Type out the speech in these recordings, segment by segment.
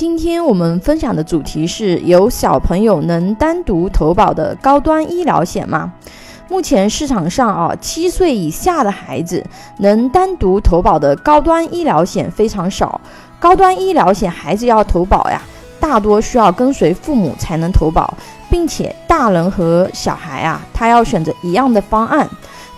今天我们分享的主题是有小朋友能单独投保的高端医疗险吗？目前市场上啊，七岁以下的孩子能单独投保的高端医疗险非常少。高端医疗险孩子要投保呀，大多需要跟随父母才能投保，并且大人和小孩啊，他要选择一样的方案。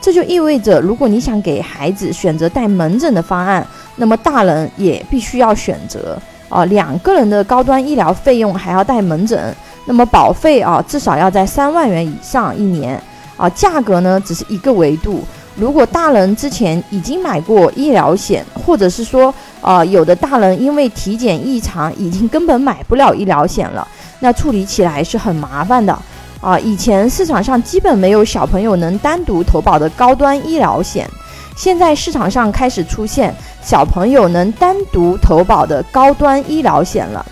这就意味着，如果你想给孩子选择带门诊的方案，那么大人也必须要选择啊，两个人的高端医疗费用还要带门诊，那么保费啊至少要在三万元以上一年。啊，价格呢只是一个维度。如果大人之前已经买过医疗险，或者是说，啊，有的大人因为体检异常，已经根本买不了医疗险了，那处理起来是很麻烦的。啊，以前市场上基本没有小朋友能单独投保的高端医疗险，现在市场上开始出现小朋友能单独投保的高端医疗险了。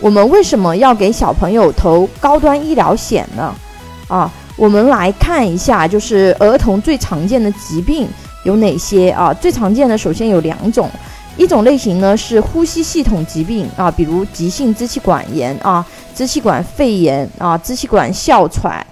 我们为什么要给小朋友投高端医疗险呢？啊？我们来看一下，就是儿童最常见的疾病有哪些啊？最常见的首先有两种，一种类型呢是呼吸系统疾病啊，比如急性支气管炎啊、支气管肺炎啊、支气管哮喘。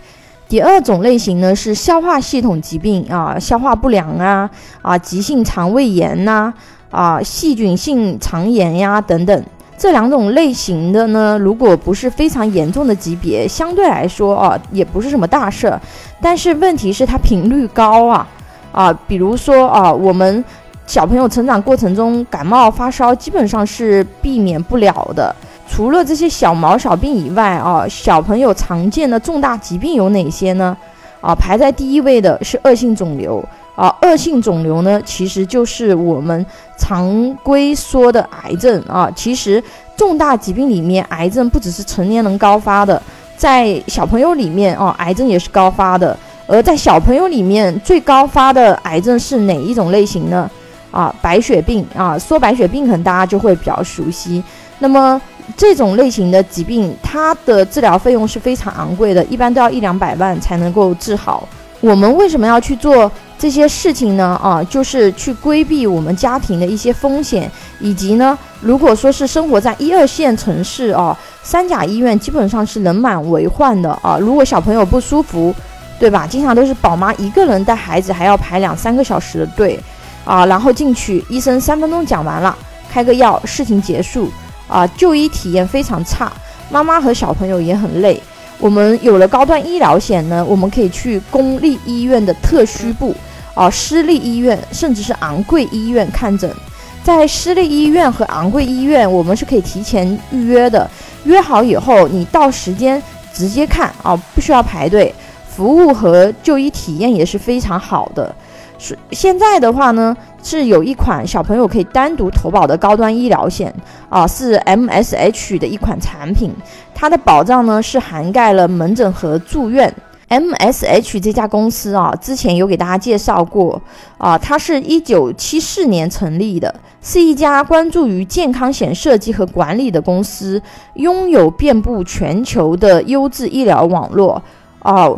第二种类型呢是消化系统疾病啊，消化不良啊、啊急性肠胃炎呐、啊细菌性肠炎呀等等。这两种类型的呢，如果不是非常严重的级别，相对来说啊，也不是什么大事儿。但是问题是它频率高啊啊，比如说啊，我们小朋友成长过程中感冒发烧基本上是避免不了的。除了这些小毛小病以外啊，小朋友常见的重大疾病有哪些呢？啊，排在第一位的是恶性肿瘤。啊，恶性肿瘤呢，其实就是我们常规说的癌症啊。其实重大疾病里面，癌症不只是成年人高发的，在小朋友里面啊，癌症也是高发的。而在小朋友里面最高发的癌症是哪一种类型呢？啊，白血病啊，说白血病可能大家就会比较熟悉。那么这种类型的疾病，它的治疗费用是非常昂贵的，一般都要一两百万才能够治好。我们为什么要去做？这些事情呢，啊，就是去规避我们家庭的一些风险，以及呢，如果说是生活在一二线城市啊，三甲医院基本上是人满为患的啊。如果小朋友不舒服，对吧？经常都是宝妈一个人带孩子，还要排两三个小时的队啊。然后进去，医生三分钟讲完了，开个药，事情结束啊。就医体验非常差，妈妈和小朋友也很累。我们有了高端医疗险呢，我们可以去公立医院的特需部。啊，私立医院甚至是昂贵医院看诊，在私立医院和昂贵医院，我们是可以提前预约的。约好以后，你到时间直接看啊，不需要排队。服务和就医体验也是非常好的。是现在的话呢，是有一款小朋友可以单独投保的高端医疗险啊，是 MSH 的一款产品，它的保障呢是涵盖了门诊和住院。MSH 这家公司啊，之前有给大家介绍过啊，它是一九七四年成立的，是一家关注于健康险设计和管理的公司，拥有遍布全球的优质医疗网络啊。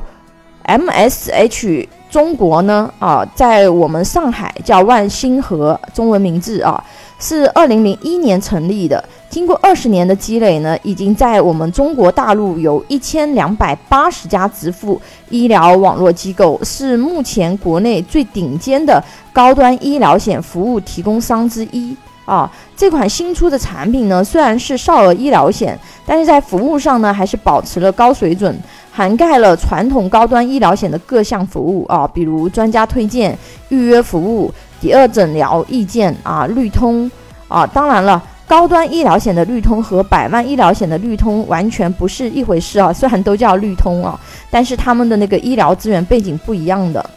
MSH 中国呢啊，在我们上海叫万星河，中文名字啊。是二零零一年成立的，经过二十年的积累呢，已经在我们中国大陆有一千两百八十家支付医疗网络机构，是目前国内最顶尖的高端医疗险服务提供商之一啊。这款新出的产品呢，虽然是少儿医疗险，但是在服务上呢，还是保持了高水准，涵盖了传统高端医疗险的各项服务啊，比如专家推荐、预约服务。第二诊疗意见啊，绿通啊，当然了，高端医疗险的绿通和百万医疗险的绿通完全不是一回事啊。虽然都叫绿通啊，但是他们的那个医疗资源背景不一样的，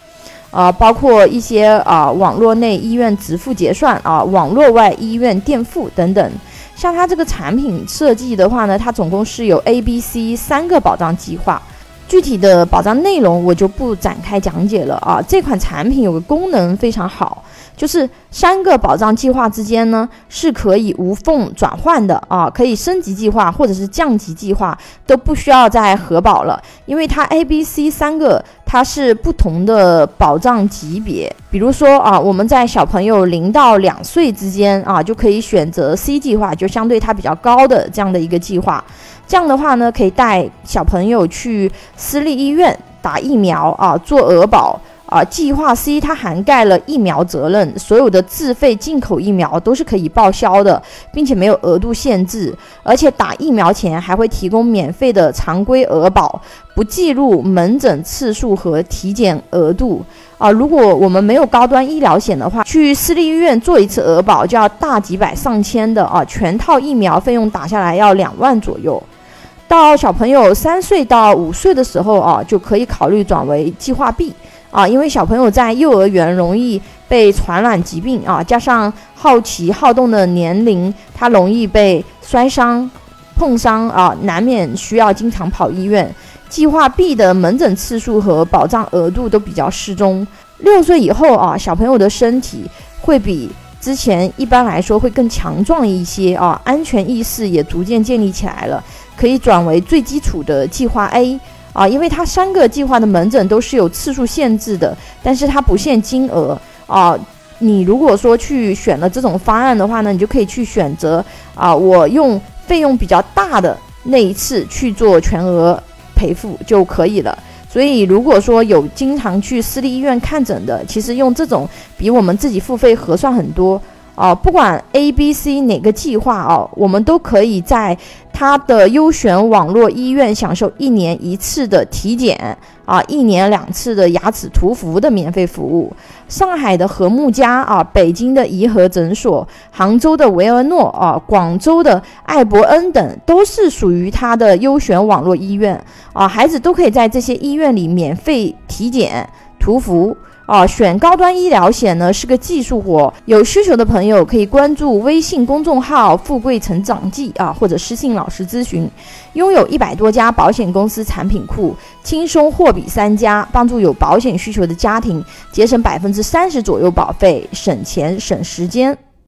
啊，包括一些啊网络内医院直付结算啊，网络外医院垫付等等。像它这个产品设计的话呢，它总共是有 A、B、C 三个保障计划。具体的保障内容我就不展开讲解了啊。这款产品有个功能非常好，就是三个保障计划之间呢是可以无缝转换的啊，可以升级计划或者是降级计划都不需要再核保了，因为它 A、B、C 三个它是不同的保障级别。比如说啊，我们在小朋友零到两岁之间啊，就可以选择 C 计划，就相对它比较高的这样的一个计划。这样的话呢，可以带小朋友去私立医院打疫苗啊，做额保。啊，计划 C 它涵盖了疫苗责任，所有的自费进口疫苗都是可以报销的，并且没有额度限制，而且打疫苗前还会提供免费的常规额保，不计入门诊次数和体检额度。啊，如果我们没有高端医疗险的话，去私立医院做一次额保就要大几百上千的啊，全套疫苗费用打下来要两万左右。到小朋友三岁到五岁的时候啊，就可以考虑转为计划 B。啊，因为小朋友在幼儿园容易被传染疾病啊，加上好奇好动的年龄，他容易被摔伤、碰伤啊，难免需要经常跑医院。计划 B 的门诊次数和保障额度都比较适中。六岁以后啊，小朋友的身体会比之前一般来说会更强壮一些啊，安全意识也逐渐建立起来了，可以转为最基础的计划 A。啊，因为它三个计划的门诊都是有次数限制的，但是它不限金额啊。你如果说去选了这种方案的话呢，你就可以去选择啊，我用费用比较大的那一次去做全额赔付就可以了。所以如果说有经常去私立医院看诊的，其实用这种比我们自己付费合算很多。啊，不管 A、B、C 哪个计划啊，我们都可以在它的优选网络医院享受一年一次的体检啊，一年两次的牙齿涂氟的免费服务。上海的和睦家啊，北京的颐和诊所，杭州的维尔诺啊，广州的艾伯恩等，都是属于它的优选网络医院啊，孩子都可以在这些医院里免费体检、涂氟。啊，选高端医疗险呢是个技术活，有需求的朋友可以关注微信公众号“富贵成长记”啊，或者私信老师咨询。拥有一百多家保险公司产品库，轻松货比三家，帮助有保险需求的家庭节省百分之三十左右保费，省钱省时间。